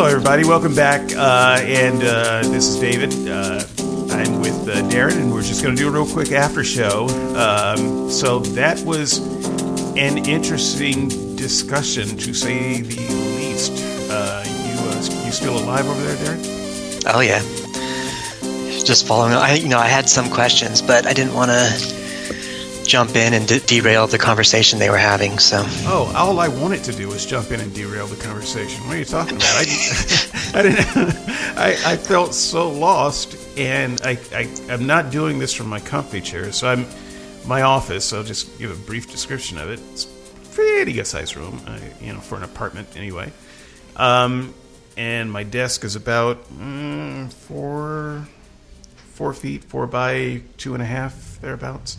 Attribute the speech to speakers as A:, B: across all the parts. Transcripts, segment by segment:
A: Hello, everybody. Welcome back. Uh, and uh, this is David. Uh, I'm with uh, Darren, and we're just going to do a real quick after show. Um, so that was an interesting discussion, to say the least. Uh, you uh, you still alive over there, Darren?
B: Oh yeah. Just following. I you know I had some questions, but I didn't want to jump in and de- derail the conversation they were having. So.
A: Oh, all I wanted to do was jump in and derail the conversation. What are you talking about? I, I didn't. I, I felt so lost, and I, I I'm not doing this from my comfy chair. So I'm my office. I'll just give a brief description of it. It's pretty good sized room, uh, you know, for an apartment anyway. Um, and my desk is about mm, four four feet, four by two and a half thereabouts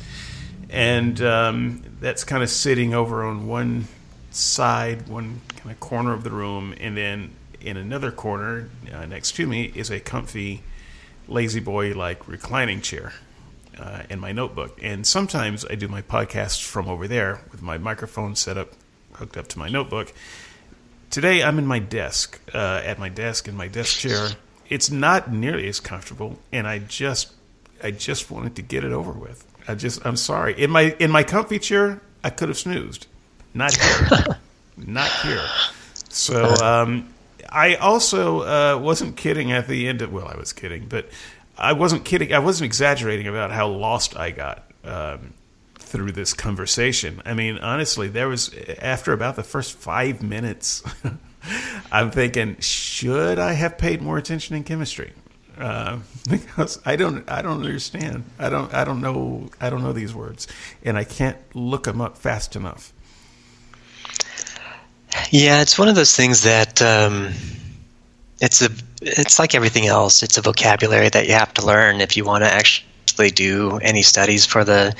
A: and um, that's kind of sitting over on one side, one kind of corner of the room, and then in another corner uh, next to me is a comfy, lazy boy like reclining chair. Uh, and my notebook, and sometimes I do my podcasts from over there with my microphone set up, hooked up to my notebook. Today I'm in my desk, uh, at my desk in my desk chair. It's not nearly as comfortable, and I just, I just wanted to get it over with. I just I'm sorry. In my in my comfy chair, I could have snoozed. Not here. Not here. So um, I also uh, wasn't kidding at the end of well, I was kidding, but I wasn't kidding. I wasn't exaggerating about how lost I got um, through this conversation. I mean, honestly, there was after about the first five minutes, I'm thinking, should I have paid more attention in chemistry? Uh, because I don't I don't understand. I don't I don't know I don't know these words, and I can't look them up fast enough.
B: Yeah, it's one of those things that um, it's a it's like everything else. It's a vocabulary that you have to learn if you want to actually do any studies for the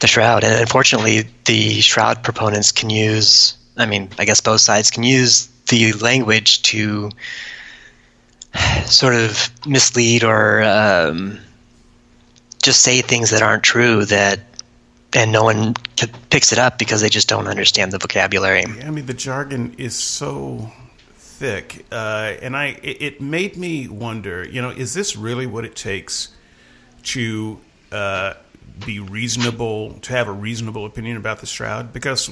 B: the shroud. And unfortunately, the shroud proponents can use. I mean, I guess both sides can use the language to sort of mislead or um, just say things that aren't true that and no one picks it up because they just don't understand the vocabulary.
A: I mean, the jargon is so thick, uh, and I it, it, made me wonder. You know, is this really what it takes to uh, be reasonable, to have a reasonable opinion about the shroud? Because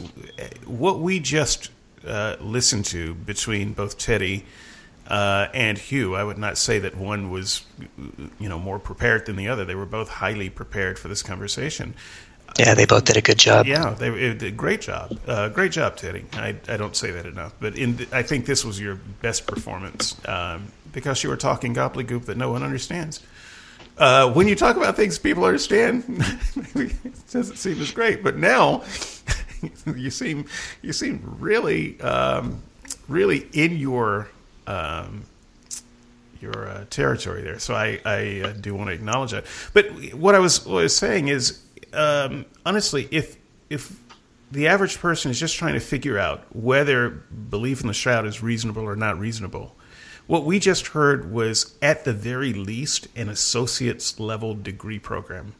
A: what we just uh, listened to between both Teddy uh, and Hugh. I would not say that one was, you know, more prepared than the other. They were both highly prepared for this conversation.
B: Yeah, they both did a good job.
A: Yeah, they, did a great job. Uh, great job, Teddy. I, I don't say that enough, but in the, I think this was your best performance um, because you were talking gobbledygook that no one understands. Uh, when you talk about things people understand, it doesn't seem as great. But now, you seem you seem really um, really in your um, your uh, territory there. So I, I uh, do want to acknowledge that. But what I was, what I was saying is, um, honestly, if if the average person is just trying to figure out whether belief in the shroud is reasonable or not reasonable, what we just heard was at the very least an associate's level degree program,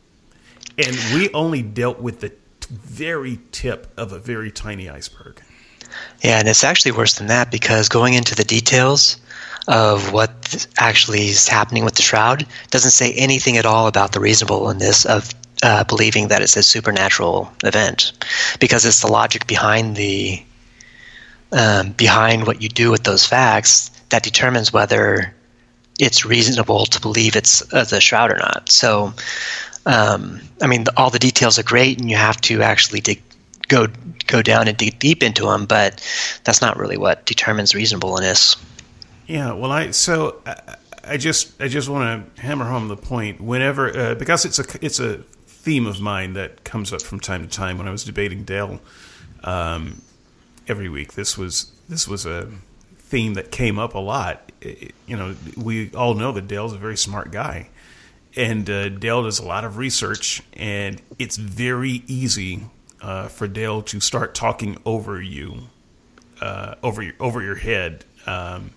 A: and we only dealt with the very tip of a very tiny iceberg.
B: Yeah, and it's actually worse than that because going into the details of what actually is happening with the shroud doesn't say anything at all about the reasonableness of uh, believing that it's a supernatural event because it's the logic behind the um, behind what you do with those facts that determines whether it's reasonable to believe it's uh, the shroud or not. So, um, I mean, the, all the details are great, and you have to actually dig go go down and dig deep into them, but that's not really what determines reasonableness.
A: Yeah, well, I so I, I just I just want to hammer home the point whenever uh, because it's a it's a theme of mine that comes up from time to time when I was debating Dale um, every week. This was this was a theme that came up a lot. It, you know, we all know that Dale's a very smart guy, and uh, Dale does a lot of research, and it's very easy uh, for Dale to start talking over you, uh, over your over your head, um,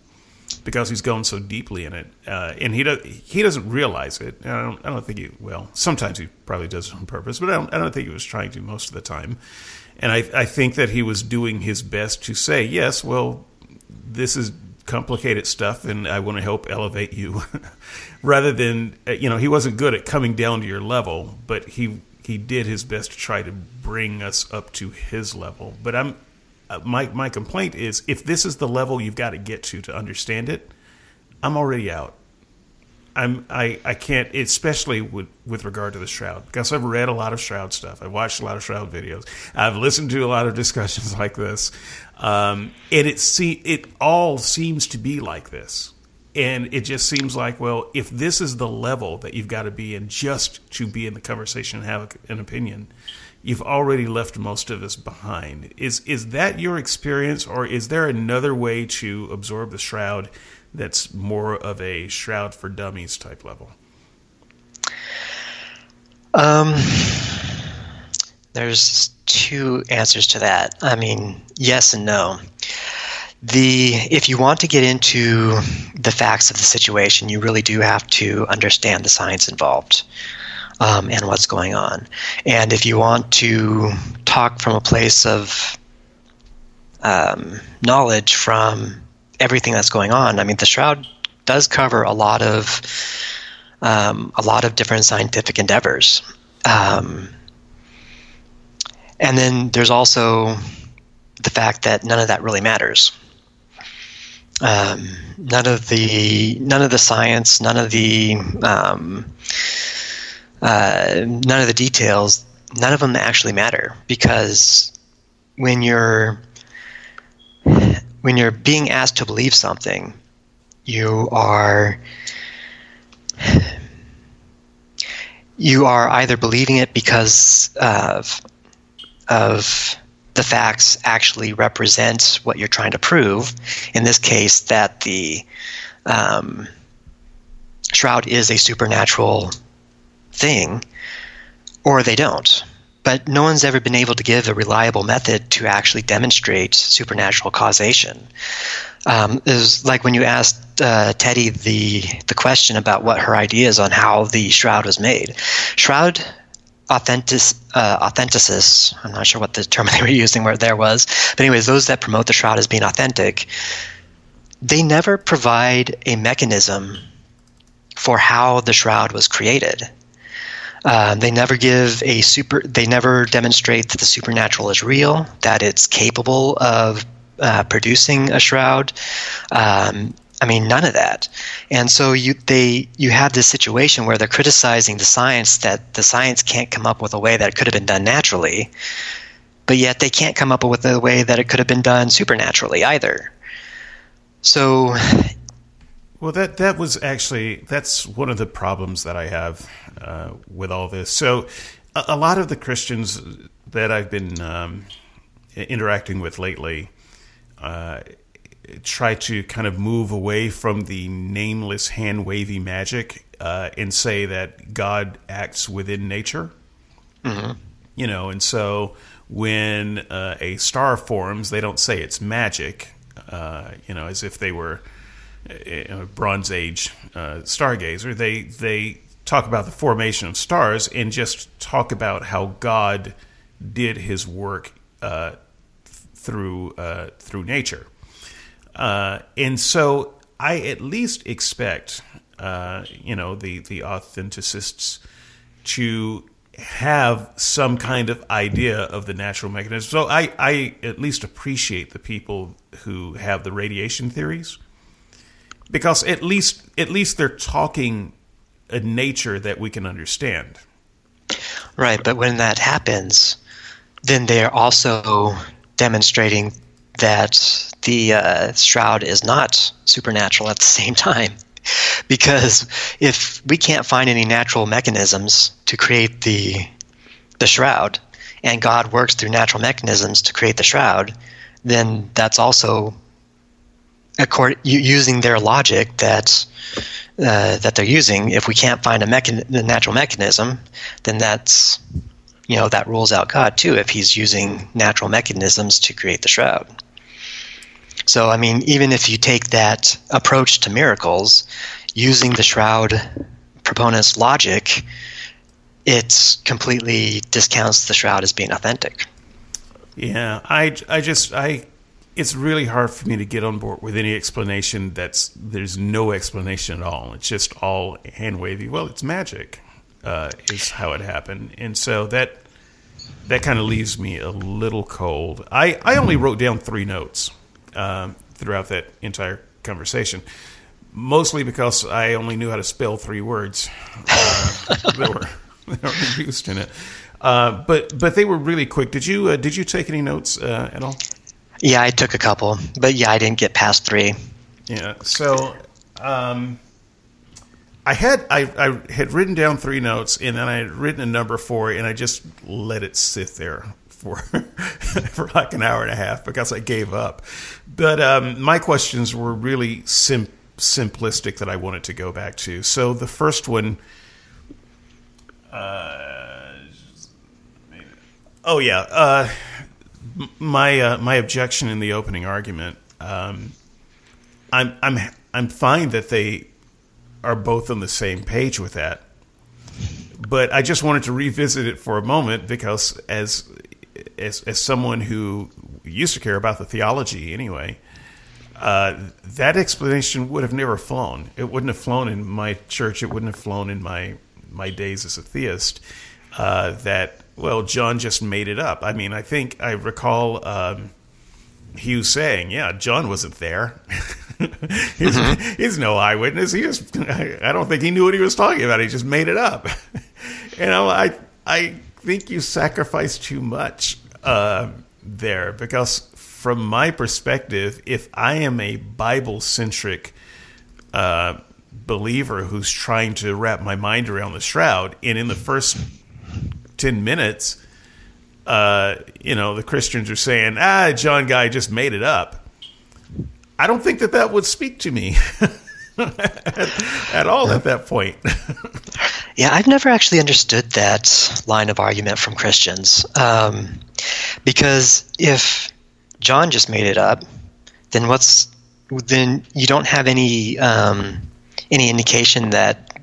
A: because he's going so deeply in it, uh, and he does he doesn't realize it. I don't I don't think he well sometimes he probably does it on purpose, but I don't I don't think he was trying to most of the time, and I I think that he was doing his best to say yes, well, this is complicated stuff, and I want to help elevate you. Rather than uh, you know, he wasn't good at coming down to your level, but he he did his best to try to bring us up to his level. But I'm uh, my my complaint is if this is the level you've got to get to to understand it, I'm already out. I'm I, I can't especially with with regard to the shroud because I've read a lot of shroud stuff. I've watched a lot of shroud videos. I've listened to a lot of discussions like this, um, and it see it all seems to be like this, and it just seems like well, if this is the level that you've got to be in just to be in the conversation and have an opinion, you've already left most of us behind. Is is that your experience, or is there another way to absorb the shroud? that's more of a shroud for dummies type level?
B: Um, there's two answers to that. I mean, yes and no. The if you want to get into the facts of the situation, you really do have to understand the science involved um, and what's going on. And if you want to talk from a place of um, knowledge from everything that's going on. I mean, the Shroud does cover a lot of um, a lot of different scientific endeavors, um, and then there's also the fact that none of that really matters. Um, none of the none of the science, none of the um, uh, none of the details, none of them actually matter because when you're when you're being asked to believe something, you are you are either believing it because of of the facts actually represent what you're trying to prove. In this case, that the um, shroud is a supernatural thing, or they don't but no one's ever been able to give a reliable method to actually demonstrate supernatural causation. Um, it was like when you asked uh, Teddy the the question about what her ideas on how the shroud was made. Shroud authentic, uh, authenticists, I'm not sure what the term they were using where there was, but anyways, those that promote the shroud as being authentic, they never provide a mechanism for how the shroud was created. Um, they never give a super. They never demonstrate that the supernatural is real, that it's capable of uh, producing a shroud. Um, I mean, none of that. And so you they you have this situation where they're criticizing the science that the science can't come up with a way that it could have been done naturally, but yet they can't come up with a way that it could have been done supernaturally either. So
A: well, that that was actually that's one of the problems that I have uh, with all this. So, a, a, lot of the Christians that I've been um, interacting with lately uh, try to kind of move away from the nameless hand wavy magic uh, and say that God acts within nature. Mm-hmm. You know, and so when uh, a star forms, they don't say it's magic. Uh, you know, as if they were a Bronze Age uh, stargazer, they they talk about the formation of stars and just talk about how God did His work uh, through uh, through nature, uh, and so I at least expect uh, you know the the authenticists to have some kind of idea of the natural mechanism. So I, I at least appreciate the people who have the radiation theories because at least at least they're talking a nature that we can understand.
B: Right, but when that happens, then they are also demonstrating that the uh, shroud is not supernatural at the same time. because if we can't find any natural mechanisms to create the the shroud, and God works through natural mechanisms to create the shroud, then that's also according, using their logic that uh, that they're using, if we can't find a mechan- natural mechanism, then that's you know that rules out God too. If He's using natural mechanisms to create the shroud. So I mean, even if you take that approach to miracles, using the shroud proponent's logic, it completely discounts the shroud as being authentic.
A: Yeah, I, I just I it's really hard for me to get on board with any explanation that's there's no explanation at all. It's just all hand wavy. Well, it's magic, uh, is how it happened, and so that that kind of leaves me a little cold. I I only wrote down three notes um, throughout that entire conversation, mostly because I only knew how to spell three words uh, that were that were used in it. Uh, but but they were really quick. Did you uh, did you take any notes uh, at all?
B: Yeah, I took a couple, but yeah, I didn't get past three.
A: Yeah. So um, I had I, I had written down three notes, and then I had written a number four, and I just let it sit there for for like an hour and a half because I gave up. But um, my questions were really sim- simplistic that I wanted to go back to. So the first one. Uh, oh yeah. Uh, my uh, my objection in the opening argument. Um, I'm I'm I'm fine that they are both on the same page with that, but I just wanted to revisit it for a moment because as as as someone who used to care about the theology anyway. Uh, that explanation would have never flown. It wouldn't have flown in my church. It wouldn't have flown in my my days as a theist. Uh, that well, John just made it up. I mean, I think I recall um, Hugh saying, "Yeah, John wasn't there. he's, mm-hmm. he's, no eyewitness. He just, I don't think he knew what he was talking about. He just made it up." know, I I think you sacrifice too much uh, there because, from my perspective, if I am a Bible centric uh, believer who's trying to wrap my mind around the shroud, and in the first 10 minutes, uh, you know, the Christians are saying, ah, John Guy just made it up. I don't think that that would speak to me at, at, all at that point.
B: yeah, I've never actually understood that line of argument from Christians. Um, because if John just made it up, then what's then you don't have any um, any indication that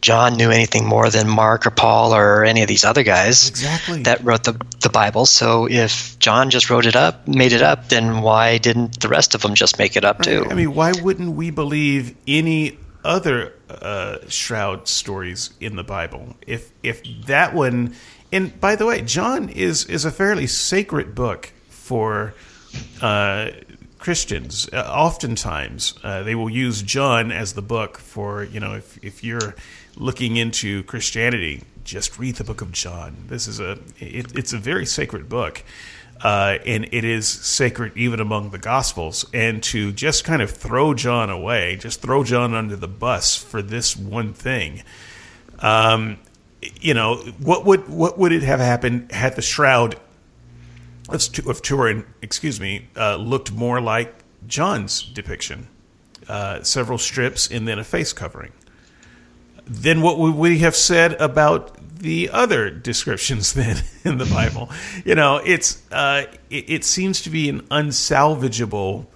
B: John knew anything more than Mark or Paul or any of these other guys
A: exactly.
B: that wrote the, the Bible. So if John just wrote it up, made it up, then why didn't the rest of them just make it up too?
A: I mean, why wouldn't we believe any other uh, shroud stories in the Bible? If if that one, and by the way, John is is a fairly sacred book for. Uh, Christians. Uh, oftentimes, uh, they will use John as the book for you know if if you're looking into Christianity, just read the book of John. This is a it, it's a very sacred book. Uh, and it is sacred even among the Gospels. And to just kind of throw John away, just throw John under the bus for this one thing, um, you know, what would what would it have happened had the shroud of Turin, excuse me, uh, looked more like John's depiction. Uh, several strips and then a face covering. Then what would we have said about the other descriptions then in the Bible? You know, it's uh, it, it, seems to be an unsalvageable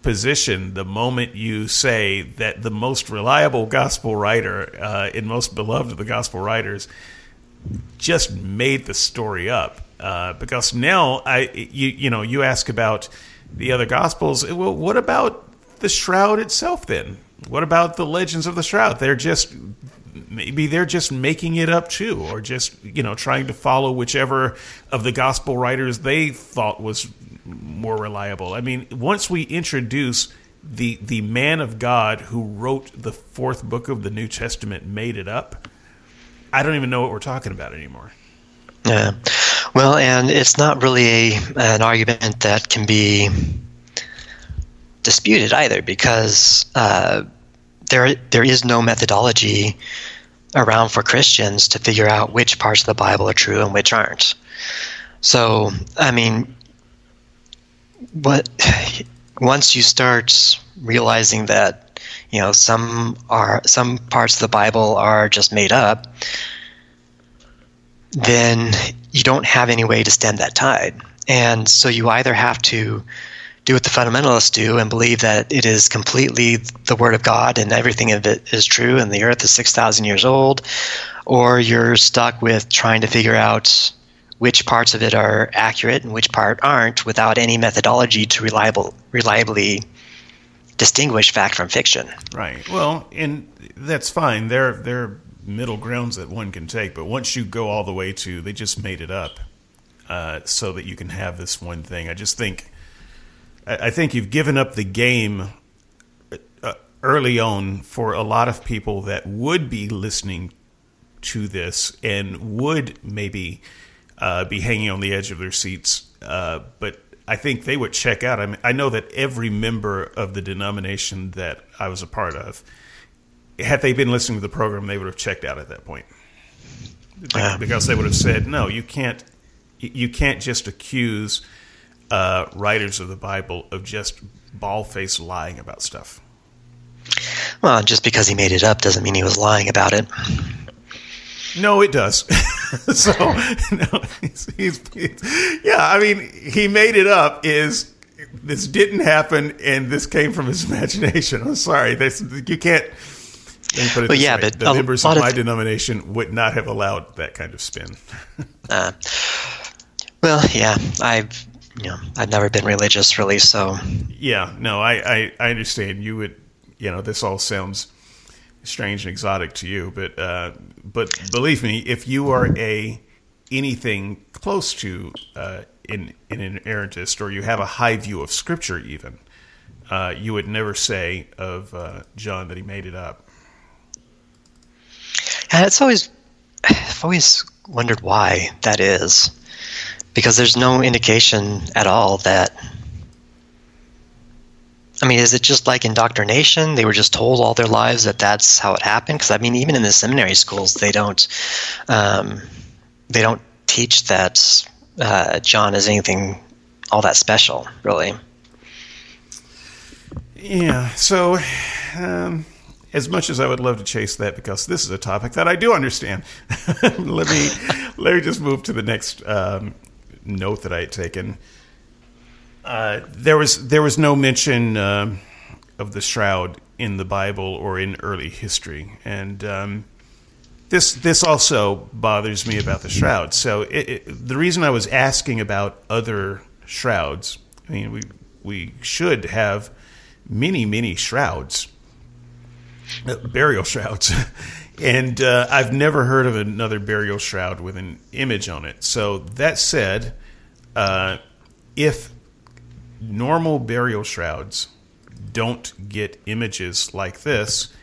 A: position the moment you say that the most reliable gospel writer uh, and most beloved of the gospel writers just made the story up uh, because now I you you know you ask about the other gospels. Well, what about the shroud itself? Then what about the legends of the shroud? They're just maybe they're just making it up too, or just you know trying to follow whichever of the gospel writers they thought was more reliable. I mean, once we introduce the the man of God who wrote the fourth book of the New Testament made it up. I don't even know what we're talking about anymore.
B: Yeah. Well, and it's not really a, an argument that can be disputed either because uh, there there is no methodology around for Christians to figure out which parts of the Bible are true and which aren't. So, I mean, what once you start realizing that you know some are some parts of the Bible are just made up, then you don't have any way to stem that tide. And so you either have to do what the fundamentalists do and believe that it is completely the Word of God and everything of it is true and the earth is 6,000 years old, or you're stuck with trying to figure out which parts of it are accurate and which part aren't without any methodology to reliable, reliably distinguish fact from fiction.
A: Right. Well, and that's fine. There, there are middle grounds that one can take, but once you go all the way to they just made it up uh, so that you can have this one thing, I just think, I, think you've given up the game uh, early on for a lot of people that would be listening to this and would maybe uh, be hanging on the edge of their seats, uh, but I think they would check out. I mean, I know that every member of the denomination that I was a part of, had they been listening to the program, they would have checked out at that point because they would have said, "No, you can't. You can't just accuse uh, writers of the Bible of just ball-faced lying about stuff."
B: Well, just because he made it up doesn't mean he was lying about it.
A: No, it does. so, no, he's, he's, he's, yeah, I mean, he made it up. Is this didn't happen, and this came from his imagination? I'm sorry, this you can't. Put it
B: well, yeah,
A: way.
B: but
A: the members of my
B: of
A: denomination would not have allowed that kind of spin.
B: uh, well, yeah, I've you know I've never been religious really, so
A: yeah, no, I, I I understand. You would, you know, this all sounds strange and exotic to you, but uh, but believe me, if you are a anything close to uh, in, in an errantist or you have a high view of Scripture, even uh, you would never say of uh, John that he made it up.
B: And it's always I've always wondered why that is, because there's no indication at all that I mean, is it just like indoctrination? They were just told all their lives that that's how it happened. Because I mean, even in the seminary schools, they don't um, they don't teach that uh, John is anything all that special, really.
A: Yeah. So, um, as much as I would love to chase that, because this is a topic that I do understand, let me let me just move to the next um, note that I had taken. Uh, there was there was no mention uh, of the shroud in the Bible or in early history, and um, this this also bothers me about the shroud. So it, it, the reason I was asking about other shrouds, I mean, we we should have many many shrouds, uh, burial shrouds. and uh, I've never heard of another burial shroud with an image on it. So that said, uh, if normal burial shrouds don't get images like this,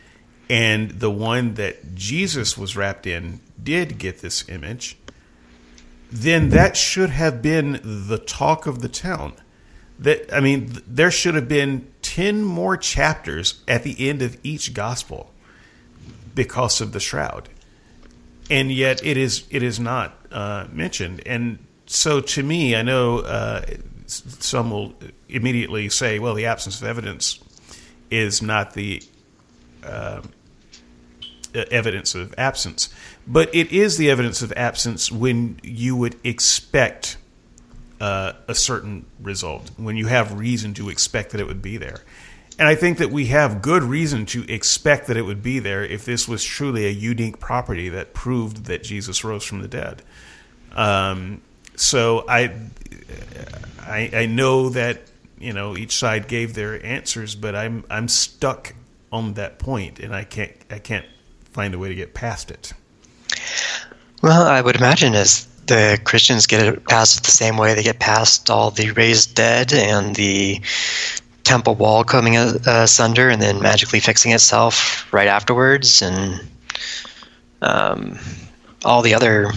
A: and the one that Jesus was wrapped in did get this image, then that should have been the talk of the town. That I mean, there should have been ten more chapters at the end of each gospel because of the shroud, and yet it is it is not uh, mentioned. And so, to me, I know uh, some will immediately say, well, the absence of evidence is not the uh, evidence of absence. But it is the evidence of absence when you would expect uh, a certain result, when you have reason to expect that it would be there. And I think that we have good reason to expect that it would be there if this was truly a unique property that proved that Jesus rose from the dead. Um, so I, I, I know that you know each side gave their answers, but I'm I'm stuck on that point, and I can't I can't find a way to get past it.
B: Well, I would imagine as the Christians get it past the same way they get past all the raised dead and the temple wall coming asunder and then magically fixing itself right afterwards, and um, all the other,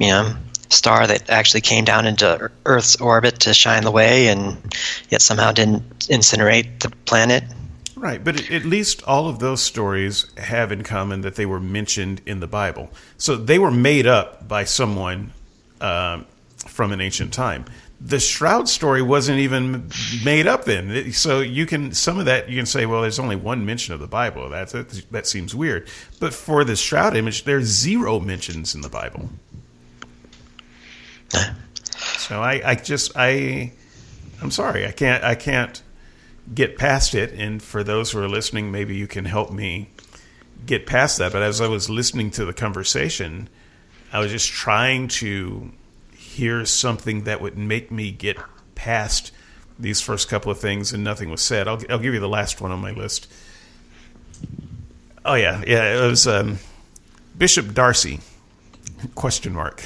B: you know, star that actually came down into Earth's orbit to shine the way, and yet somehow didn't incinerate the planet.
A: Right, but at least all of those stories have in common that they were mentioned in the Bible. So they were made up by someone uh, from an ancient time. The shroud story wasn't even made up then. So you can some of that you can say, well, there's only one mention of the Bible. That that, that seems weird. But for the shroud image, there's zero mentions in the Bible. So I, I just I I'm sorry I can't I can't get past it. And for those who are listening, maybe you can help me get past that. But as I was listening to the conversation, I was just trying to here's something that would make me get past these first couple of things, and nothing was said. I'll, I'll give you the last one on my list. Oh yeah, yeah. It was um, Bishop d'Arcis? Question mark.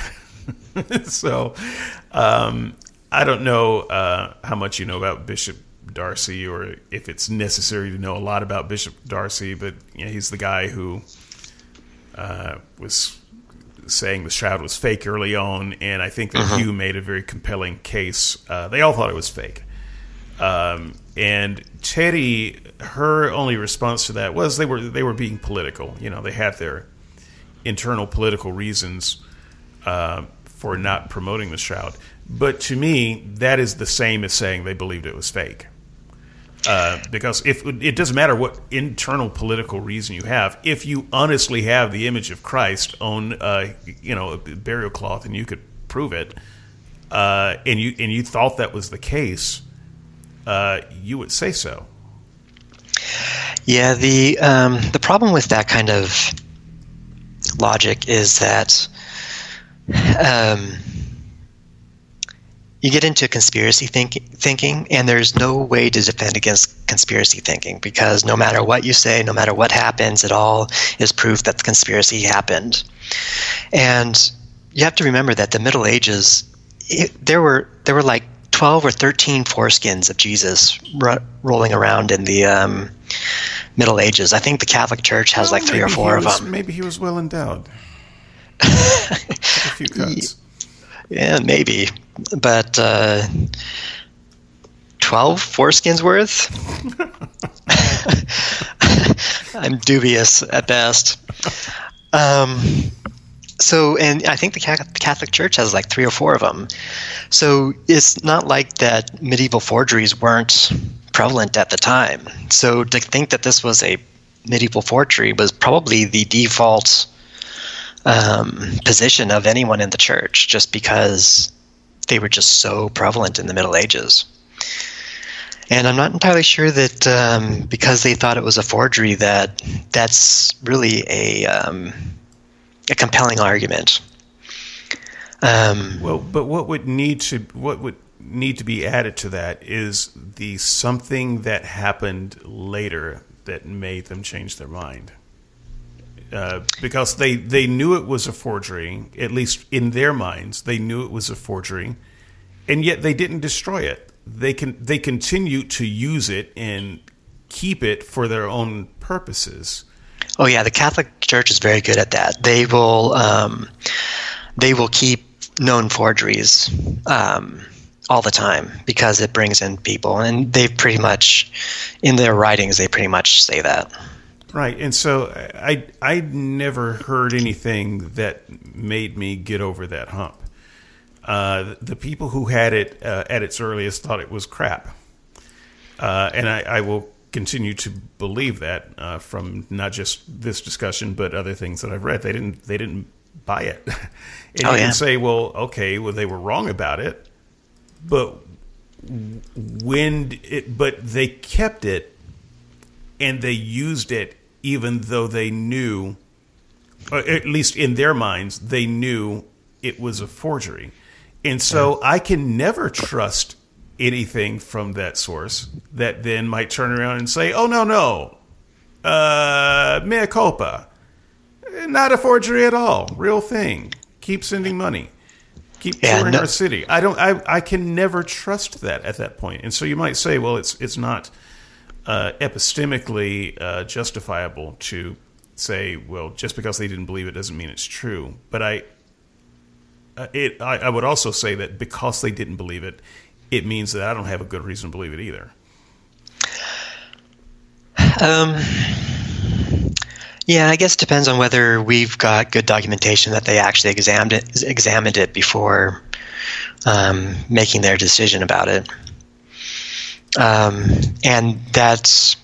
A: so, um, I don't know uh, how much you know about Bishop d'Arcis, or if it's necessary to know a lot about Bishop d'Arcis, but you know, he's the guy who uh, was saying the shroud was fake early on, and I think that uh-huh. Hugh made a very compelling case. Uh, they all thought it was fake. Um, and Teddy, her only response to that was they were they were being political. You know, they had their internal political reasons uh, for not promoting the shroud. But to me, that is the same as saying they believed it was fake. Uh, because if it doesn't matter what internal political reason you have, if you honestly have the image of Christ on, uh, you know, a burial cloth, and you could prove it, uh, and you and you thought that was the case, uh, you would say so.
B: Yeah, the um, the problem with that kind of logic is that um, you get into conspiracy think- thinking, and there's no way to defend against conspiracy thinking because no matter what you say, no matter what happens, it all is proof that the conspiracy happened. And you have to remember that the Middle Ages, it, there were there were like 12 or 13 foreskins of Jesus ro- rolling around in the um, Middle Ages. I think the Catholic Church has well, like three or four
A: was,
B: of them.
A: Maybe he was well endowed. a few cuts.
B: Yeah, maybe. But uh, 12 foreskins worth? I'm dubious at best. Um, so, and I think the Catholic Church has like three or four of them. So it's not like that medieval forgeries weren't prevalent at the time. So to think that this was a medieval forgery was probably the default um, position of anyone in the church, just because they were just so prevalent in the Middle Ages. And I'm not entirely sure that um, because they thought it was a forgery that that's really a um, a compelling argument.
A: Um, well, but what would need to what would need to be added to that is the something that happened later that made them change their mind. Uh, because they, they knew it was a forgery, at least in their minds, they knew it was a forgery, and yet they didn't destroy it. They can they continue to use it and keep it for their own purposes.
B: Oh yeah, the Catholic Church is very good at that. They will um, they will keep known forgeries um, all the time because it brings in people, and they pretty much in their writings they pretty much say that.
A: Right, and so I I never heard anything that made me get over that hump. Uh, the people who had it uh, at its earliest thought it was crap, uh, and I, I, will continue to believe that uh, from not just this discussion but other things that I've read. They didn't they didn't buy it, and oh, you yeah. can say, well, okay, well they were wrong about it, but when it but they kept it and they used it even though they knew, at least in their minds, they knew it was a forgery. And so I can never trust anything from that source that then might turn around and say, oh, no, no, uh, mea culpa. Not a forgery at all. Real thing. Keep sending money. Keep touring yeah, no- our city. I don't. I. I can never trust that at that point. And so you might say, well, it's it's not uh, epistemically uh, justifiable to say, well, just because they didn't believe it doesn't mean it's true. But I, uh, it, I, I, would also say that because they didn't believe it, it means that I don't have a good reason to believe it either.
B: Um, yeah, I guess it depends on whether we've got good documentation that they actually examined it, examined it before um, making their decision about it. Um, and that's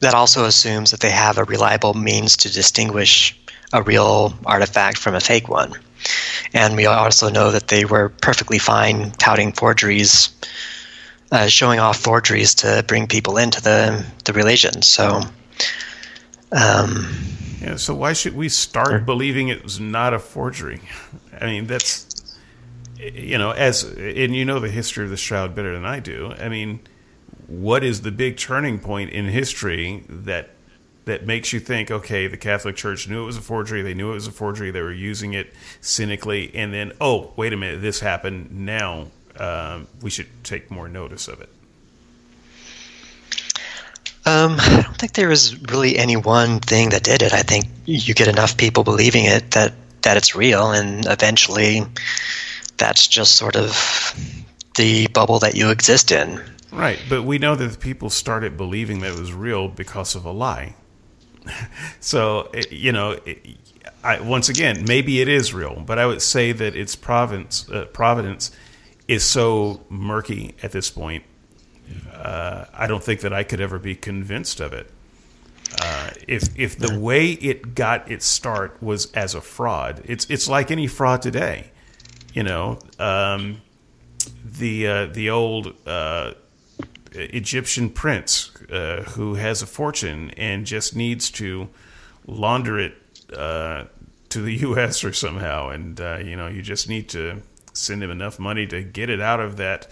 B: that also assumes that they have a reliable means to distinguish a real artifact from a fake one. And we also know that they were perfectly fine touting forgeries, uh, showing off forgeries to bring people into the, the religion. So, um,
A: yeah, so why should we start believing it was not a forgery? I mean, that's you know, as and you know the history of the shroud better than I do. I mean, what is the big turning point in history that that makes you think, okay, the Catholic Church knew it was a forgery, they knew it was a forgery, they were using it cynically, and then, oh, wait a minute, this happened. Now um, we should take more notice of it.
B: Um, I don't think there was really any one thing that did it. I think you get enough people believing it that that it's real, and eventually, that's just sort of the bubble that you exist in.
A: Right, but we know that people started believing that it was real because of a lie. so you know, I, once again, maybe it is real, but I would say that its province, uh, providence is so murky at this point uh, I don't think that I could ever be convinced of it. Uh, if if the way it got its start was as a fraud, it's it's like any fraud today. You know, um, the uh, the old uh, Egyptian prince uh, who has a fortune and just needs to launder it uh, to the U.S. or somehow, and you know, you just need to send him enough money to get it out of that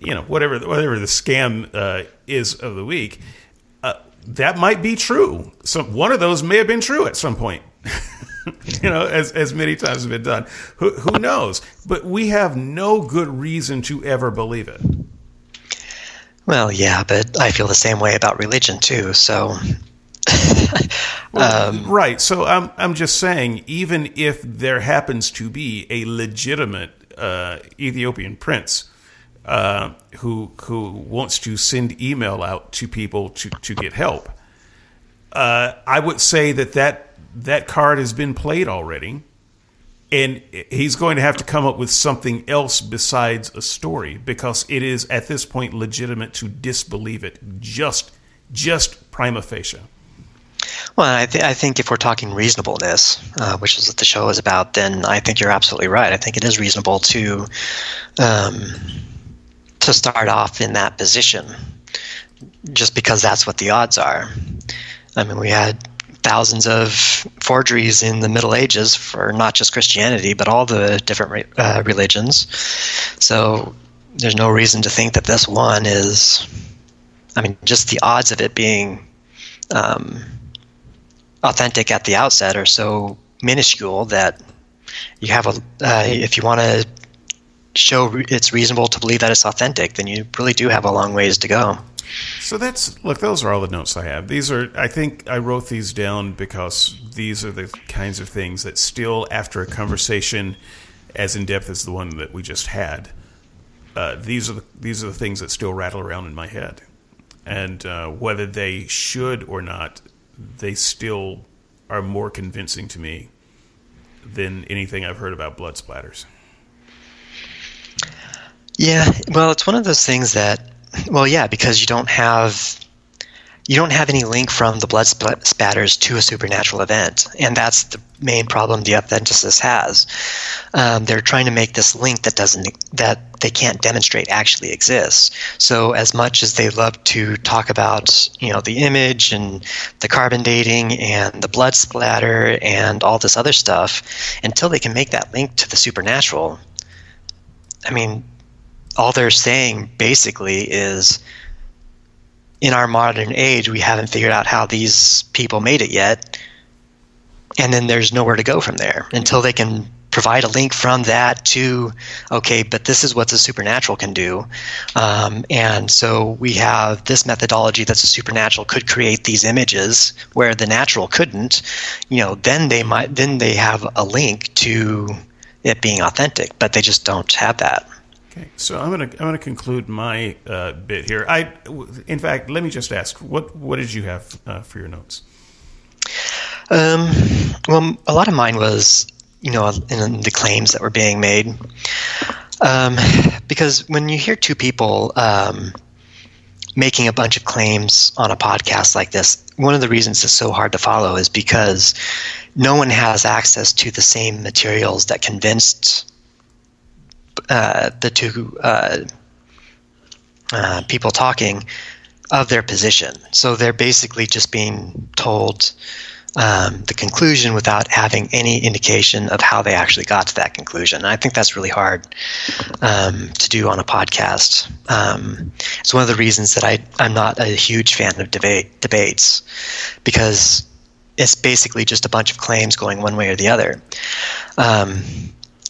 A: you know whatever whatever the scam uh, is of the week, uh, that might be true. So one of those may have been true at some point. you know, as as many times has been done. Who who knows? But we have no good reason to ever believe it.
B: Well, yeah, but I feel the same way about religion too. So.
A: well, um, right. So I'm I'm just saying, even if there happens to be a legitimate uh, Ethiopian prince uh, who who wants to send email out to people to to get help. Uh, I would say that, that that card has been played already, and he's going to have to come up with something else besides a story because it is at this point legitimate to disbelieve it just just prima facie.
B: Well, I, th- I, think if we're talking reasonableness, uh, which is what the show is about, then I think you're absolutely right. I think it is reasonable to um, to start off in that position just because that's what the odds are. I mean, we had thousands of forgeries in the Middle Ages for not just Christianity, but all the different uh, religions. So there's no reason to think that this one is, I mean, just the odds of it being um, authentic at the outset are so minuscule that you have a, uh, if you want to show it's reasonable to believe that it's authentic, then you really do have a long ways to go.
A: So that's look. Those are all the notes I have. These are. I think I wrote these down because these are the kinds of things that still, after a conversation as in depth as the one that we just had, uh, these are the these are the things that still rattle around in my head, and uh, whether they should or not, they still are more convincing to me than anything I've heard about blood splatters.
B: Yeah, well, it's one of those things that, well, yeah, because you don't have you don't have any link from the blood spatters to a supernatural event, and that's the main problem the authenticists has. Um, they're trying to make this link that doesn't that they can't demonstrate actually exists. So as much as they love to talk about you know the image and the carbon dating and the blood splatter and all this other stuff, until they can make that link to the supernatural, I mean all they're saying basically is in our modern age, we haven't figured out how these people made it yet. And then there's nowhere to go from there until they can provide a link from that to, okay, but this is what the supernatural can do. Um, and so we have this methodology that's a supernatural could create these images where the natural couldn't. You know, then they might, then they have a link to it being authentic, but they just don't have that.
A: Okay, so I'm gonna I'm gonna conclude my uh, bit here. I, in fact, let me just ask what what did you have uh, for your notes?
B: Um, well, a lot of mine was you know in the claims that were being made, um, because when you hear two people um, making a bunch of claims on a podcast like this, one of the reasons it's so hard to follow is because no one has access to the same materials that convinced uh, the two uh, uh, people talking of their position. So they're basically just being told, um, the conclusion without having any indication of how they actually got to that conclusion. And I think that's really hard um, to do on a podcast. Um, it's one of the reasons that I, I'm not a huge fan of debate debates because it's basically just a bunch of claims going one way or the other. Um,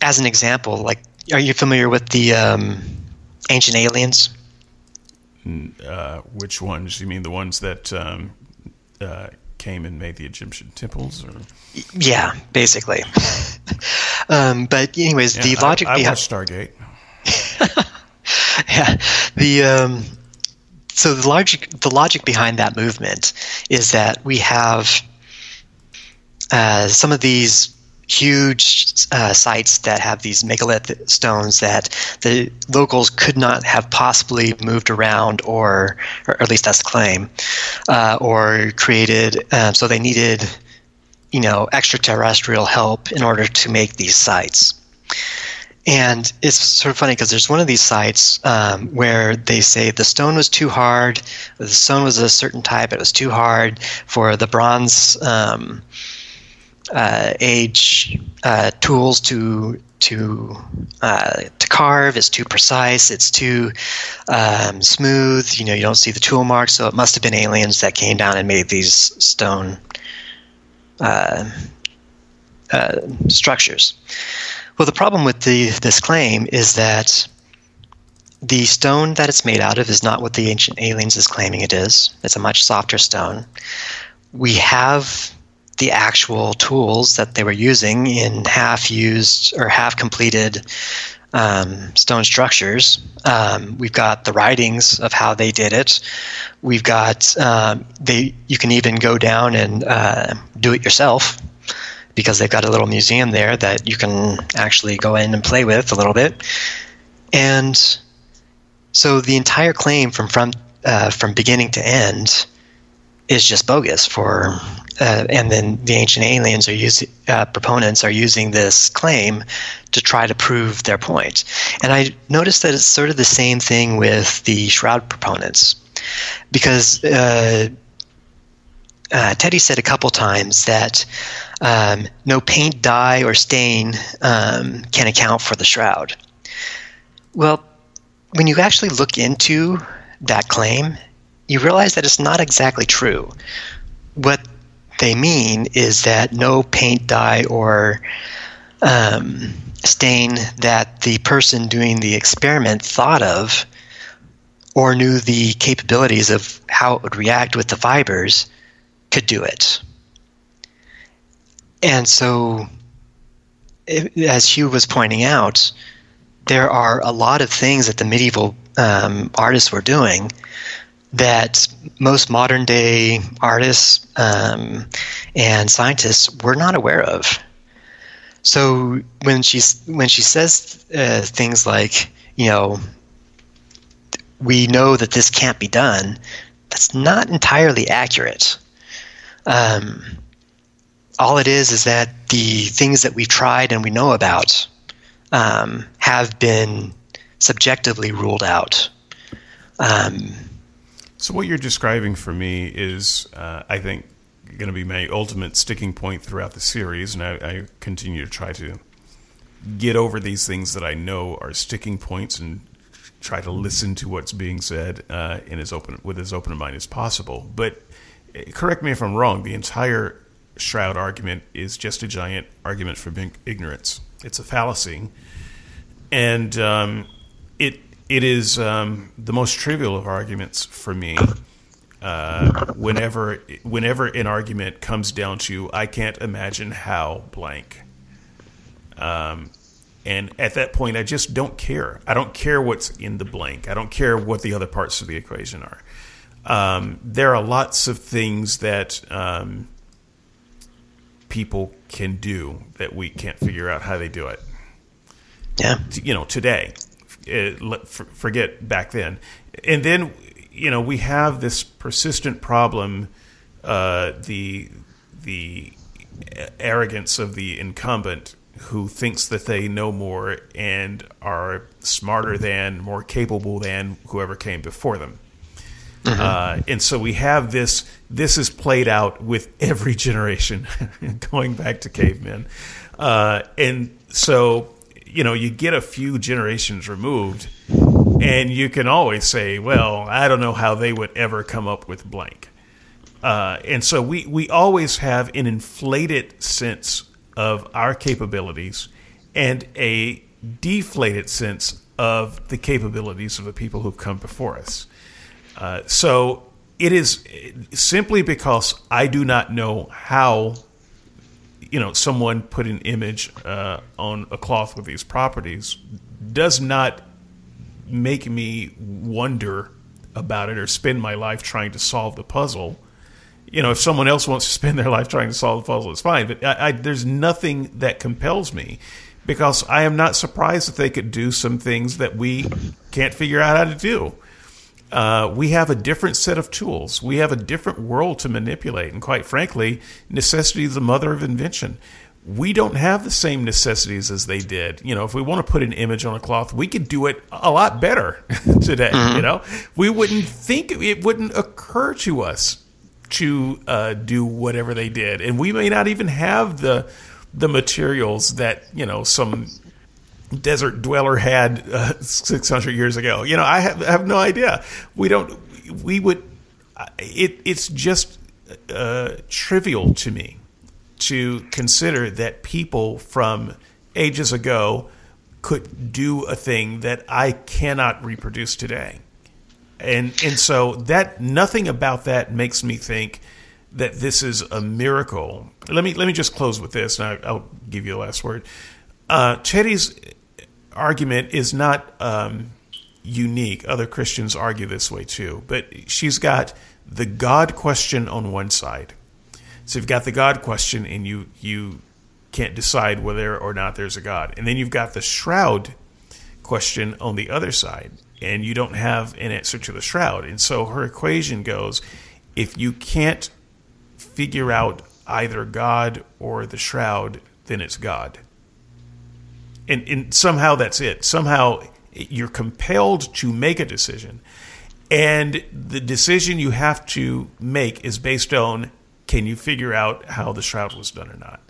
B: as an example, like, are you familiar with the um, ancient aliens?
A: Uh, which ones? You mean the ones that um, uh, came and made the Egyptian temples? Or?
B: Yeah, basically. um, but anyways, yeah, the logic
A: I, I behind Stargate.
B: yeah, the um, so the logic the logic behind that movement is that we have uh, some of these huge uh, sites that have these megalith stones that the locals could not have possibly moved around, or, or at least that's the claim, uh, or created. Uh, so they needed, you know, extraterrestrial help in order to make these sites. And it's sort of funny because there's one of these sites um, where they say the stone was too hard, the stone was a certain type, it was too hard for the bronze. Um, uh, age uh, tools to to uh, to carve. It's too precise. It's too um, smooth. You know, you don't see the tool marks. So it must have been aliens that came down and made these stone uh, uh, structures. Well, the problem with the this claim is that the stone that it's made out of is not what the ancient aliens is claiming it is. It's a much softer stone. We have the actual tools that they were using in half used or half completed um, stone structures. Um, we've got the writings of how they did it. We've got um, they. You can even go down and uh, do it yourself because they've got a little museum there that you can actually go in and play with a little bit. And so the entire claim from from uh, from beginning to end is just bogus for uh, and then the ancient aliens are using uh, proponents are using this claim to try to prove their. And I noticed that it's sort of the same thing with the shroud proponents, because uh, uh Teddy said a couple times that um, no paint, dye, or stain um, can account for the shroud. Well, when you actually look into that claim, you realize that it's not exactly true. What they mean is that no paint, dye, or um, stain that the person doing the experiment thought of or knew the capabilities of how it would react with the fibers could do it. And so, as Hugh was pointing out, there are a lot of things that the medieval um, artists were doing that most modern day artists um, and scientists were not aware of. So when she when she says uh, things like, you know, we know that this can't be done, that's not entirely accurate. Um, all it is is that the things that we've tried and we know about um, have been subjectively ruled out. Um,
A: so what you're describing for me is, uh, I think, going to be my ultimate sticking point throughout the series, and I, I, continue to try to get over these things that I know are sticking points and try to listen to what's being said uh, in as open with as open a mind as possible. But uh, correct me if I'm wrong. The entire shroud argument is just a giant argument for ignorance. It's a fallacy, and um, it it is um, the most trivial of arguments for me. Uh, whenever whenever an argument comes down to I can't imagine how blank. Um, and at that point, I just don't care. I don't care what's in the blank. I don't care what the other parts of the equation are. Um, there are lots of things that um, people can do that we can't figure out how they do it.
B: Yeah.
A: You know, today uh, forget back then. And then, you know, we have this persistent problem, uh, the the arrogance of the incumbent who thinks that they know more and are smarter than, more capable than whoever came before them. Mm-hmm. Uh, and so we have this. This is played out with every generation, going back to cavemen, uh, and so you know you get a few generations removed, and you can always say, "Well, I don't know how they would ever come up with blank." Uh, and so we we always have an inflated sense of our capabilities and a deflated sense of the capabilities of the people who've come before us. Uh, so it is simply because I do not know how, you know, someone put an image uh, on a cloth with these properties does not make me wonder about it or spend my life trying to solve the puzzle. You know, if someone else wants to spend their life trying to solve the puzzle, it's fine. But I, I, there's nothing that compels me because I am not surprised that they could do some things that we can't figure out how to do. Uh, we have a different set of tools. We have a different world to manipulate. And quite frankly, necessity is the mother of invention. We don't have the same necessities as they did. You know, if we want to put an image on a cloth, we could do it a lot better today. Mm-hmm. You know, we wouldn't think it wouldn't occur to us to uh, do whatever they did, and we may not even have the the materials that you know some desert dweller had uh, 600 years ago. You know, I have, I have, no idea. We don't. We would. It, it's just uh, trivial to me to consider that people from ages ago could do a thing that I cannot reproduce today. And and so that nothing about that makes me think that this is a miracle. Let me let me just close with this, and I, will give you the last word. Uh, argument is not um, unique. Other Christians argue this way too, but she's got the God question on one side. So you've got the God question, and you you can't decide whether or not there's a God, and then you've got the shroud question on the other side, and you don't have an answer to the shroud. And so her equation goes: if you can't figure out either God or the shroud, then it's God. And, and somehow that's it. Somehow you're compelled to make a decision. And the decision you have to make is based on can you figure out how the shroud was done or not?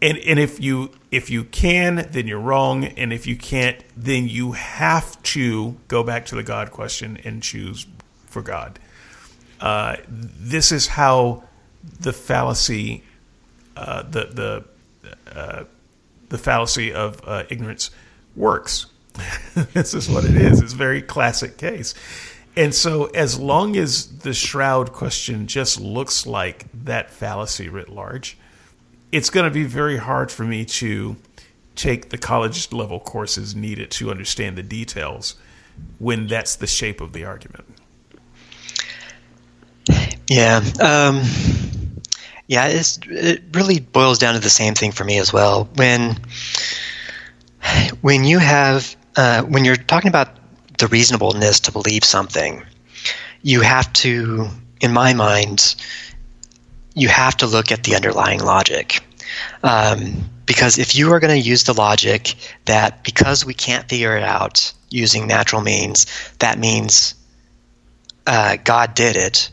A: And and if you if you can, then you're wrong. And if you can't, then you have to go back to the God question and choose for God. Uh, this is how the fallacy, uh, the the uh, the fallacy of uh, ignorance works. this is what it is. It's a very classic case. And so, as long as the shroud question just looks like that fallacy writ large, it's going to be very hard for me to take the college level courses needed to understand the details when that's the shape of the argument.
B: Yeah. Um, yeah, it really boils down to the same thing for me as well. When when you have uh, when you're talking about the reasonableness to believe something, you have to, in my mind, you have to look at the underlying logic. Um, because if you are going to use the logic that because we can't figure it out using natural means, that means uh, God did it,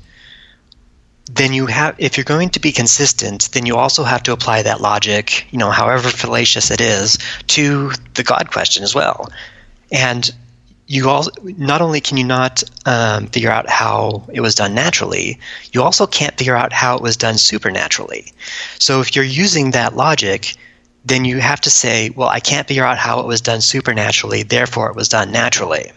B: then you have if you're going to be consistent then you also have to apply that logic you know however fallacious it is to the god question as well. And you also not only can you not um, figure out how it was done naturally you also can't figure out how it was done supernaturally. So if you're using that logic then you have to say well i can't figure out how it was done supernaturally therefore it was done naturally.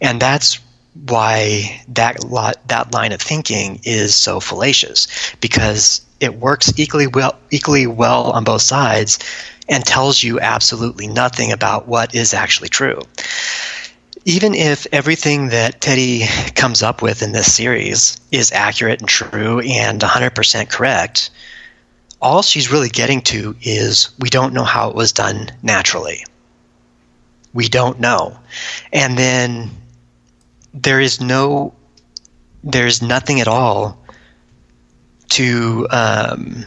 B: And that's why that lot, that line of thinking is so fallacious because it works equally well equally well on both sides and tells you absolutely nothing about what is actually true. Even if everything that Teddy comes up with in this series is accurate and true and 100% correct, all she's really getting to is we don't know how it was done naturally. We don't know. And then there is no there's nothing at all to um,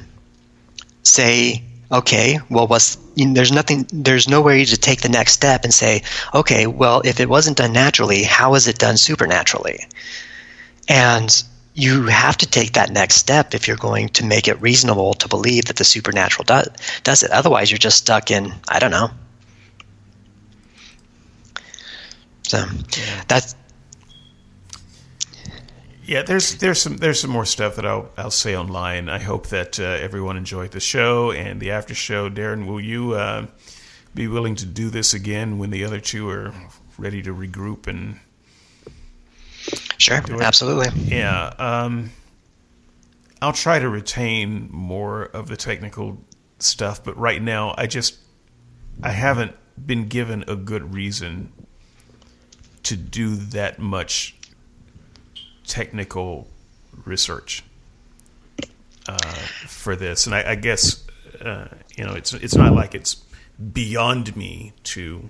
B: say okay well what's you know, there's nothing there's no way to take the next step and say okay well if it wasn't done naturally how is it done supernaturally And you have to take that next step if you're going to make it reasonable to believe that the supernatural do- does it. Otherwise, you're just stuck in, I don't know. So yeah. that's
A: yeah, there's there's some there's some more stuff that I'll I'll say online. I hope that uh, everyone enjoyed the show and the after show. Darren, will you uh, be willing to do this again when the other two are ready to regroup and?
B: Sure, absolutely.
A: Yeah, um, I'll try to retain more of the technical stuff, but right now I just I haven't been given a good reason to do that much technical research uh, for this, and I, I guess uh, you know it's it's not like it's beyond me to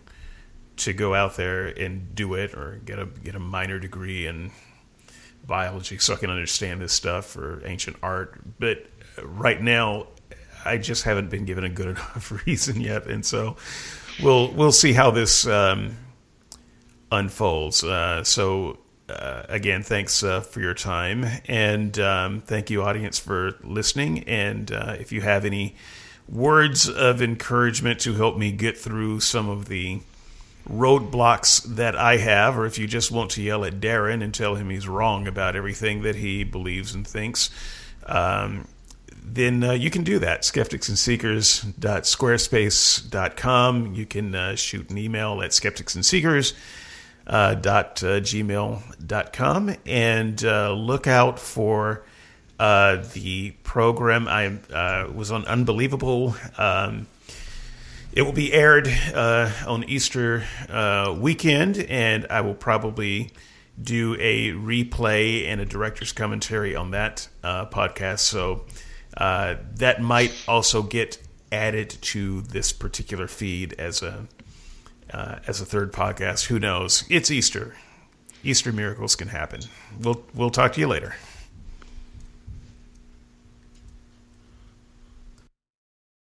A: to go out there and do it or get a get a minor degree in biology so I can understand this stuff or ancient art. But right now, I just haven't been given a good enough reason yet, and so we'll we'll see how this um, unfolds. Uh, so uh, again, thanks uh, for your time, and um, thank you, audience, for listening. And uh, if you have any words of encouragement to help me get through some of the roadblocks that I have, or if you just want to yell at Darren and tell him he's wrong about everything that he believes and thinks, um, then uh, you can do that. Skepticsandseekers.squarespace.com. You can uh, shoot an email at skepticsandseekers uh, dot uh, gmail.com and uh, look out for uh, the program. I uh, was on Unbelievable. Um, it will be aired uh, on Easter weekend, and I will probably do a replay and a director's commentary on that podcast. So that might also get added to this particular feed as a uh, as a third podcast. Who knows? It's Easter. Easter miracles can happen. We'll we'll talk to you later.